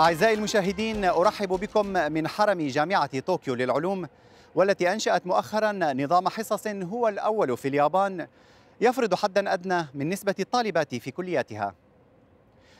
أعزائي المشاهدين أرحب بكم من حرم جامعة طوكيو للعلوم والتي أنشأت مؤخرا نظام حصص هو الأول في اليابان يفرض حدا أدنى من نسبة الطالبات في كلياتها.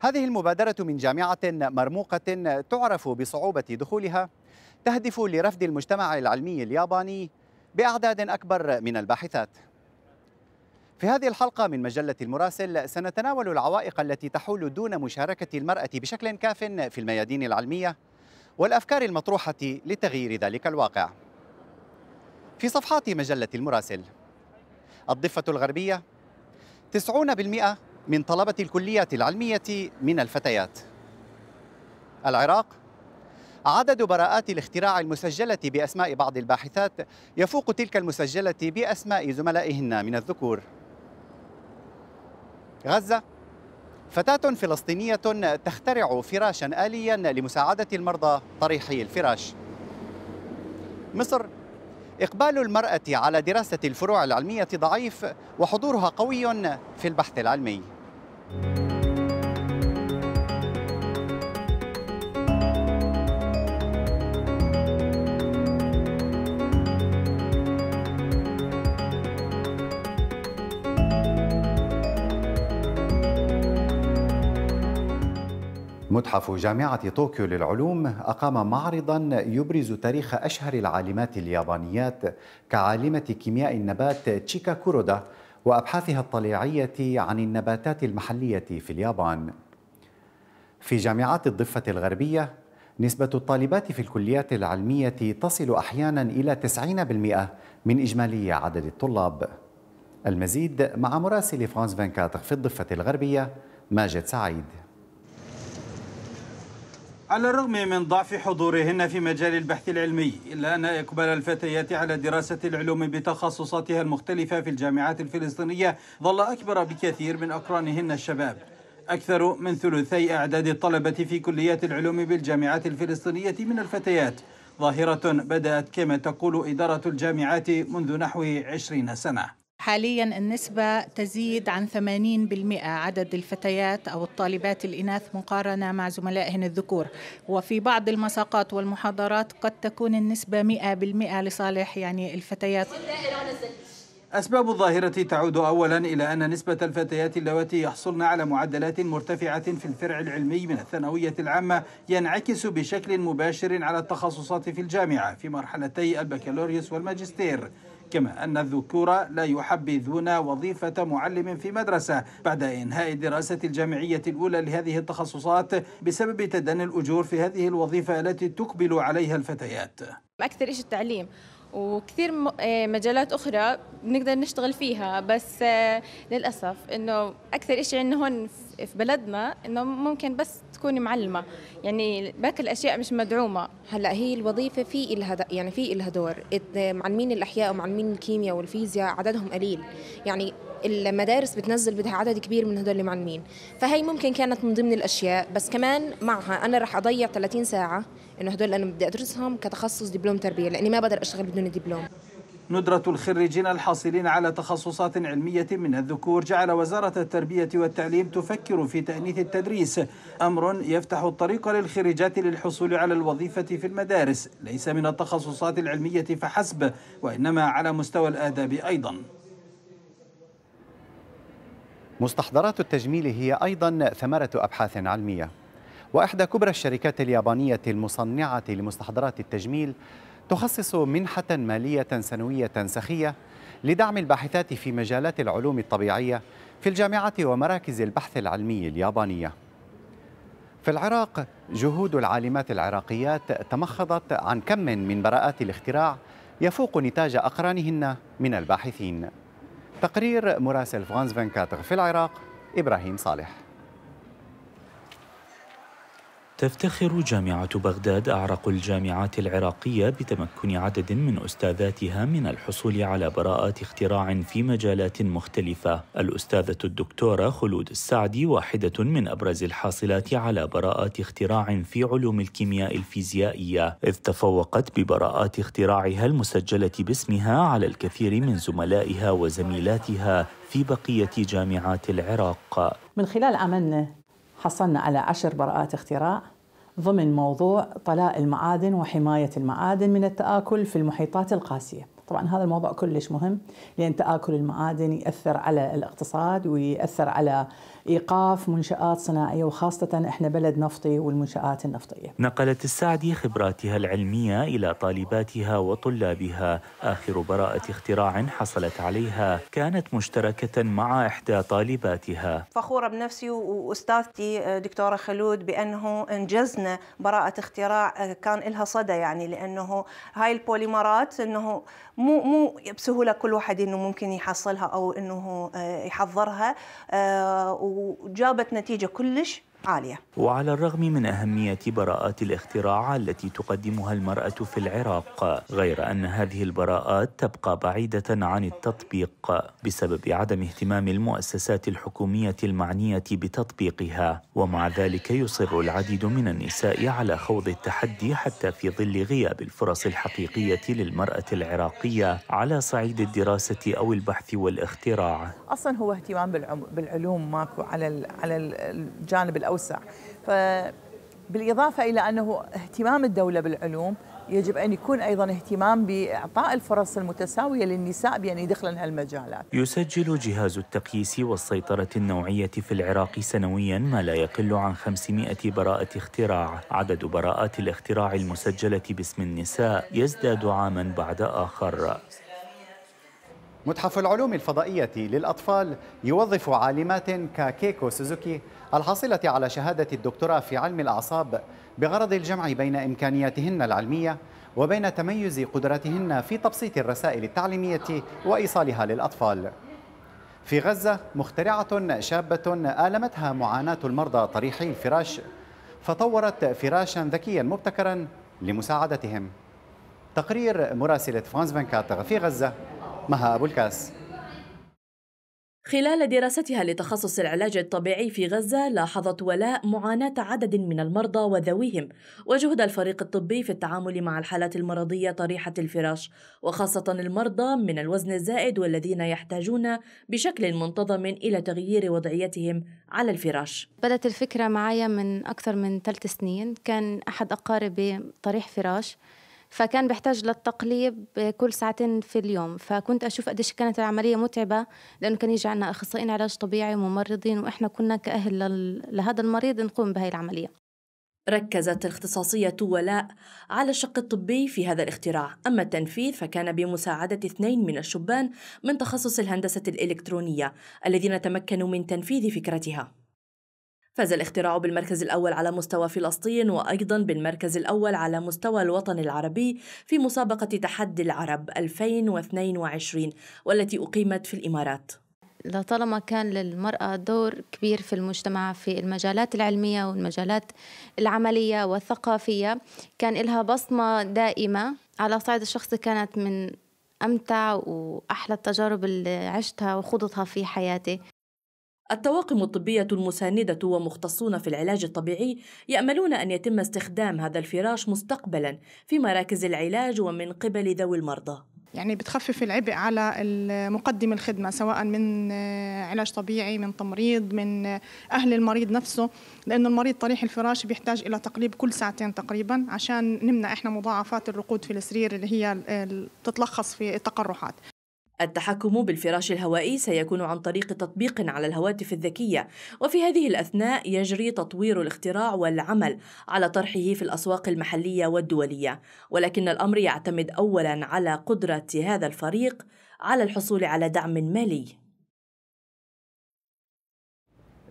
هذه المبادرة من جامعة مرموقة تعرف بصعوبة دخولها تهدف لرفد المجتمع العلمي الياباني بأعداد أكبر من الباحثات. في هذه الحلقة من مجلة المراسل سنتناول العوائق التي تحول دون مشاركة المرأة بشكل كاف في الميادين العلمية والأفكار المطروحة لتغيير ذلك الواقع. في صفحات مجلة المراسل الضفة الغربية 90% من طلبة الكليات العلمية من الفتيات. العراق عدد براءات الاختراع المسجلة بأسماء بعض الباحثات يفوق تلك المسجلة بأسماء زملائهن من الذكور. غزة. فتاة فلسطينية تخترع فراشا آليا لمساعدة المرضى طريحي الفراش. مصر. إقبال المرأة على دراسة الفروع العلمية ضعيف وحضورها قوي في البحث العلمي. متحف جامعة طوكيو للعلوم أقام معرضا يبرز تاريخ أشهر العالمات اليابانيات كعالمة كيمياء النبات تشيكا كورودا وأبحاثها الطليعية عن النباتات المحلية في اليابان. في جامعات الضفة الغربية نسبة الطالبات في الكليات العلمية تصل أحيانا إلى 90% من إجمالي عدد الطلاب. المزيد مع مراسل فرانس 24 في الضفة الغربية ماجد سعيد. على الرغم من ضعف حضورهن في مجال البحث العلمي إلا أن إقبال الفتيات على دراسة العلوم بتخصصاتها المختلفة في الجامعات الفلسطينية ظل أكبر بكثير من أقرانهن الشباب. أكثر من ثلثي أعداد الطلبة في كليات العلوم بالجامعات الفلسطينية من الفتيات. ظاهرة بدأت كما تقول إدارة الجامعات منذ نحو عشرين سنة. حاليا النسبة تزيد عن 80% عدد الفتيات أو الطالبات الإناث مقارنة مع زملائهن الذكور. وفي بعض المساقات والمحاضرات قد تكون النسبة 100% لصالح يعني الفتيات. أسباب الظاهرة تعود أولا إلى أن نسبة الفتيات اللواتي يحصلن على معدلات مرتفعة في الفرع العلمي من الثانوية العامة ينعكس بشكل مباشر على التخصصات في الجامعة في مرحلتي البكالوريوس والماجستير. كما أن الذكور لا يحبذون وظيفة معلم في مدرسة بعد إنهاء الدراسة الجامعية الأولى لهذه التخصصات بسبب تدني الأجور في هذه الوظيفة التي تقبل عليها الفتيات. أكثر شيء التعليم؟ وكثير آه، مجالات أخرى بنقدر نشتغل فيها بس آه، للأسف إنه أكثر شيء عندنا هون في بلدنا إنه ممكن بس تكوني معلمة. يعني باقي الأشياء مش مدعومة. هلأ هي الوظيفة في إلها يعني في إلها دور. معلمين الأحياء ومعلمين الكيمياء والفيزياء عددهم قليل. يعني المدارس بتنزل بدها عدد كبير من هدول المعلمين. فهي ممكن كانت من ضمن الأشياء بس كمان معها أنا رح أضيع 30 ساعة إنه هدول أنا بدي أدرسهم كتخصص دبلوم تربية لأني ما بقدر أشتغل بدون الدبلوم ندرة الخريجين الحاصلين على تخصصات علمية من الذكور جعل وزارة التربية والتعليم تفكر في تأنيث التدريس. أمر يفتح الطريق للخريجات للحصول على الوظيفة في المدارس. ليس من التخصصات العلمية فحسب وإنما على مستوى الآداب أيضاً. مستحضرات التجميل هي أيضا ثمرة أبحاث علمية. وإحدى كبرى الشركات اليابانية المصنعة لمستحضرات التجميل تخصص منحة مالية سنوية سخية لدعم الباحثات في مجالات العلوم الطبيعية في الجامعات ومراكز البحث العلمي اليابانية. في العراق جهود العالمات العراقيات تمخضت عن كم من براءات الاختراع يفوق نتاج أقرانهن من الباحثين. تقرير مراسل فرانس 24 في العراق إبراهيم صالح. تفتخر جامعة بغداد أعرق الجامعات العراقية بتمكن عدد من أستاذاتها من الحصول على براءات اختراع في مجالات مختلفة. الأستاذة الدكتورة خلود السعدي واحدة من أبرز الحاصلات على براءات اختراع في علوم الكيمياء الفيزيائية، إذ تفوقت ببراءات اختراعها المسجلة باسمها على الكثير من زملائها وزميلاتها في بقية جامعات العراق. من خلال عملنا حصلنا على عشر براءات اختراع ضمن موضوع طلاء المعادن وحماية المعادن من التآكل في المحيطات القاسية. طبعا هذا الموضوع كلش مهم لأن تآكل المعادن يأثر على الاقتصاد ويأثر على إيقاف منشآت صناعية وخاصة إحنا بلد نفطي والمنشآت النفطية. نقلت السعدي خبراتها العلمية إلى طالباتها وطلابها، آخر براءة اختراع حصلت عليها كانت مشتركة مع إحدى طالباتها. فخورة بنفسي وأستاذتي دكتورة خلود بأنه إنجزنا براءة اختراع كان لها صدى يعني لأنه هاي البوليمرات إنه مو مو بسهوله كل واحد إنه ممكن يحصلها أو إنه يحضرها. وجابت نتيجة كلش عالية. وعلى الرغم من أهمية براءات الاختراع التي تقدمها المرأة في العراق غير أن هذه البراءات تبقى بعيدة عن التطبيق بسبب عدم اهتمام المؤسسات الحكومية المعنية بتطبيقها ومع ذلك يصر العديد من النساء على خوض التحدي حتى في ظل غياب الفرص الحقيقية للمرأة العراقية على صعيد الدراسة أو البحث والاختراع. أصلا هو اهتمام بالعلوم ماكو على على الجانب الأول أوسع فبالإضافة إلى أنه اهتمام الدولة بالعلوم يجب أن يكون أيضا اهتمام بإعطاء الفرص المتساوية للنساء بأن يدخلن هالمجالات. يسجل جهاز التقييس والسيطرة النوعية في العراق سنويا ما لا يقل عن 500 براءة اختراع. عدد براءات الاختراع المسجلة باسم النساء يزداد عاما بعد آخر. متحف العلوم الفضائية للأطفال يوظف عالمات ككيكو سوزوكي الحاصلة على شهادة الدكتوراه في علم الأعصاب بغرض الجمع بين إمكانياتهن العلمية وبين تميز قدراتهن في تبسيط الرسائل التعليمية وإيصالها للأطفال. في غزة مخترعة شابة آلمتها معاناة المرضى طريحي الفراش فطورت فراشا ذكيا مبتكرا لمساعدتهم. تقرير مراسلة فرانس 24 في غزة. مها أبو الكاس. خلال دراستها لتخصص العلاج الطبيعي في غزة لاحظت ولاء معاناة عدد من المرضى وذويهم وجهد الفريق الطبي في التعامل مع الحالات المرضية طريحة الفراش وخاصة المرضى من الوزن الزائد والذين يحتاجون بشكل منتظم إلى تغيير وضعيتهم على الفراش. بدأت الفكرة معي من أكثر من ثلاث سنين كان أحد أقاربي طريح فراش فكان بيحتاج للتقليب كل ساعتين في اليوم. فكنت أشوف قديش كانت العملية متعبة لأنه كان يجي عنا أخصائيين علاج طبيعي وممرضين وإحنا كنا كأهل لهذا المريض نقوم بهاي العملية. ركزت الاختصاصية ولاء على الشق الطبي في هذا الاختراع. أما التنفيذ فكان بمساعدة اثنين من الشبان من تخصص الهندسة الإلكترونية الذين تمكنوا من تنفيذ فكرتها. فاز الاختراع بالمركز الأول على مستوى فلسطين وأيضا بالمركز الأول على مستوى الوطن العربي في مسابقة تحدي العرب 2022 والتي أقيمت في الإمارات. لطالما كان للمرأة دور كبير في المجتمع في المجالات العلمية والمجالات العملية والثقافية كان لها بصمة دائمة على صعيد الشخصي كانت من أمتع وأحلى التجارب اللي عشتها وخضتها في حياتي. الطواقم الطبية المساندة ومختصون في العلاج الطبيعي يأملون أن يتم استخدام هذا الفراش مستقبلا في مراكز العلاج ومن قبل ذوي المرضى. يعني بتخفف العبء على مقدم الخدمة سواء من علاج طبيعي من تمريض من أهل المريض نفسه لأنه المريض طريح الفراش بيحتاج إلى تقليب كل ساعتين تقريبا عشان نمنع إحنا مضاعفات الرقود في السرير اللي هي تتلخص في التقرحات. التحكم بالفراش الهوائي سيكون عن طريق تطبيق على الهواتف الذكية وفي هذه الأثناء يجري تطوير الاختراع والعمل على طرحه في الأسواق المحلية والدولية. ولكن الأمر يعتمد أولا على قدرة هذا الفريق على الحصول على دعم مالي.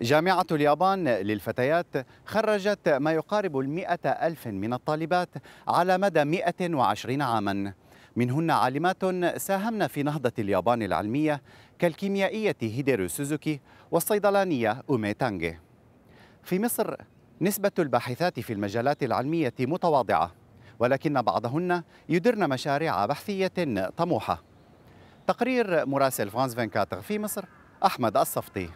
جامعة اليابان للفتيات خرجت ما يقارب المئة ألف من الطالبات على مدى 120 عاماً. منهن عالمات ساهمن في نهضة اليابان العلمية كالكيميائية هيديرو سوزوكي والصيدلانية أومي تانجي في مصر نسبة الباحثات في المجالات العلمية متواضعة ولكن بعضهن يدرن مشاريع بحثية طموحة. تقرير مراسل فرانس 24 في مصر أحمد الصفطي.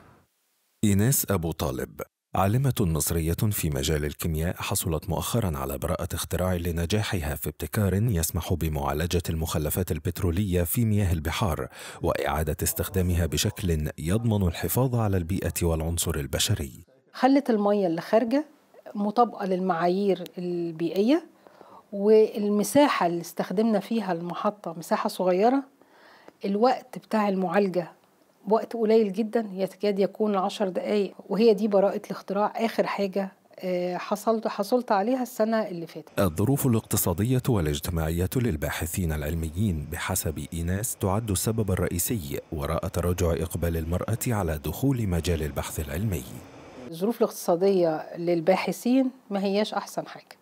إيناس أبو طالب. عالمة مصرية في مجال الكيمياء حصلت مؤخرا على براءة اختراع لنجاحها في ابتكار يسمح بمعالجة المخلفات البترولية في مياه البحار وإعادة استخدامها بشكل يضمن الحفاظ على البيئة والعنصر البشري. خلت المية اللي خارجة مطابقة للمعايير البيئية والمساحة اللي استخدمنا فيها المحطة مساحة صغيرة الوقت بتاع المعالجة وقت قليل جدا يكاد يكون عشر دقايق وهي دي براءة الاختراع آخر حاجة آه، حصلت حصلت عليها السنة اللي فاتت. الظروف الاقتصادية والاجتماعية للباحثين العلميين بحسب إيناس تعد السبب الرئيسي وراء تراجع إقبال المرأة على دخول مجال البحث العلمي. الظروف الاقتصادية للباحثين ما هياش أحسن حاجة.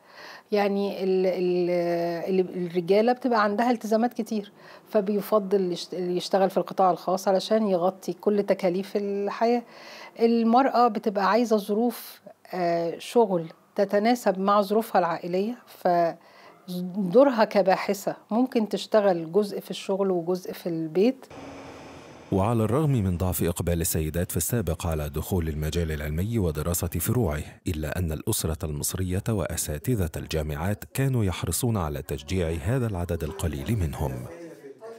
يعني ال ال الرجالة بتبقى عندها التزامات كتير فبيفضل يشتغل في القطاع الخاص علشان يغطي كل تكاليف الحياة. المرأة بتبقى عايزة ظروف آه، شغل تتناسب مع ظروفها العائلية فدورها كباحثة ممكن تشتغل جزء في الشغل وجزء في البيت. وعلى الرغم من ضعف إقبال السيدات في السابق على دخول المجال العلمي ودراسة فروعه إلا أن الأسرة المصرية وأساتذة الجامعات كانوا يحرصون على تشجيع هذا العدد القليل منهم.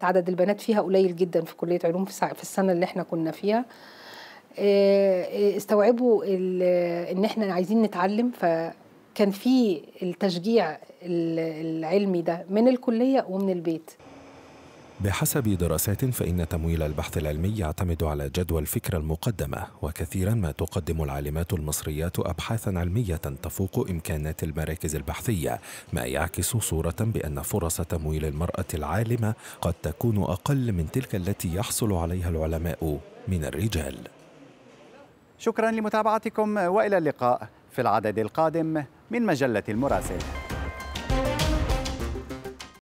عدد البنات فيها قليل جدا في كلية علوم في السنة اللي إحنا كنا فيها. آه، استوعبوا إن إحنا عايزين نتعلم فكان في التشجيع العلمي ده من الكلية ومن البيت. بحسب دراسات فإن تمويل البحث العلمي يعتمد على جدوى الفكرة المقدمة وكثيرا ما تقدم العالمات المصريات أبحاثا علمية تفوق إمكانات المراكز البحثية ما يعكس صورة بأن فرص تمويل المرأة العالمة قد تكون أقل من تلك التي يحصل عليها العلماء من الرجال. شكرا لمتابعتكم وإلى اللقاء في العدد القادم من مجلة المراسل.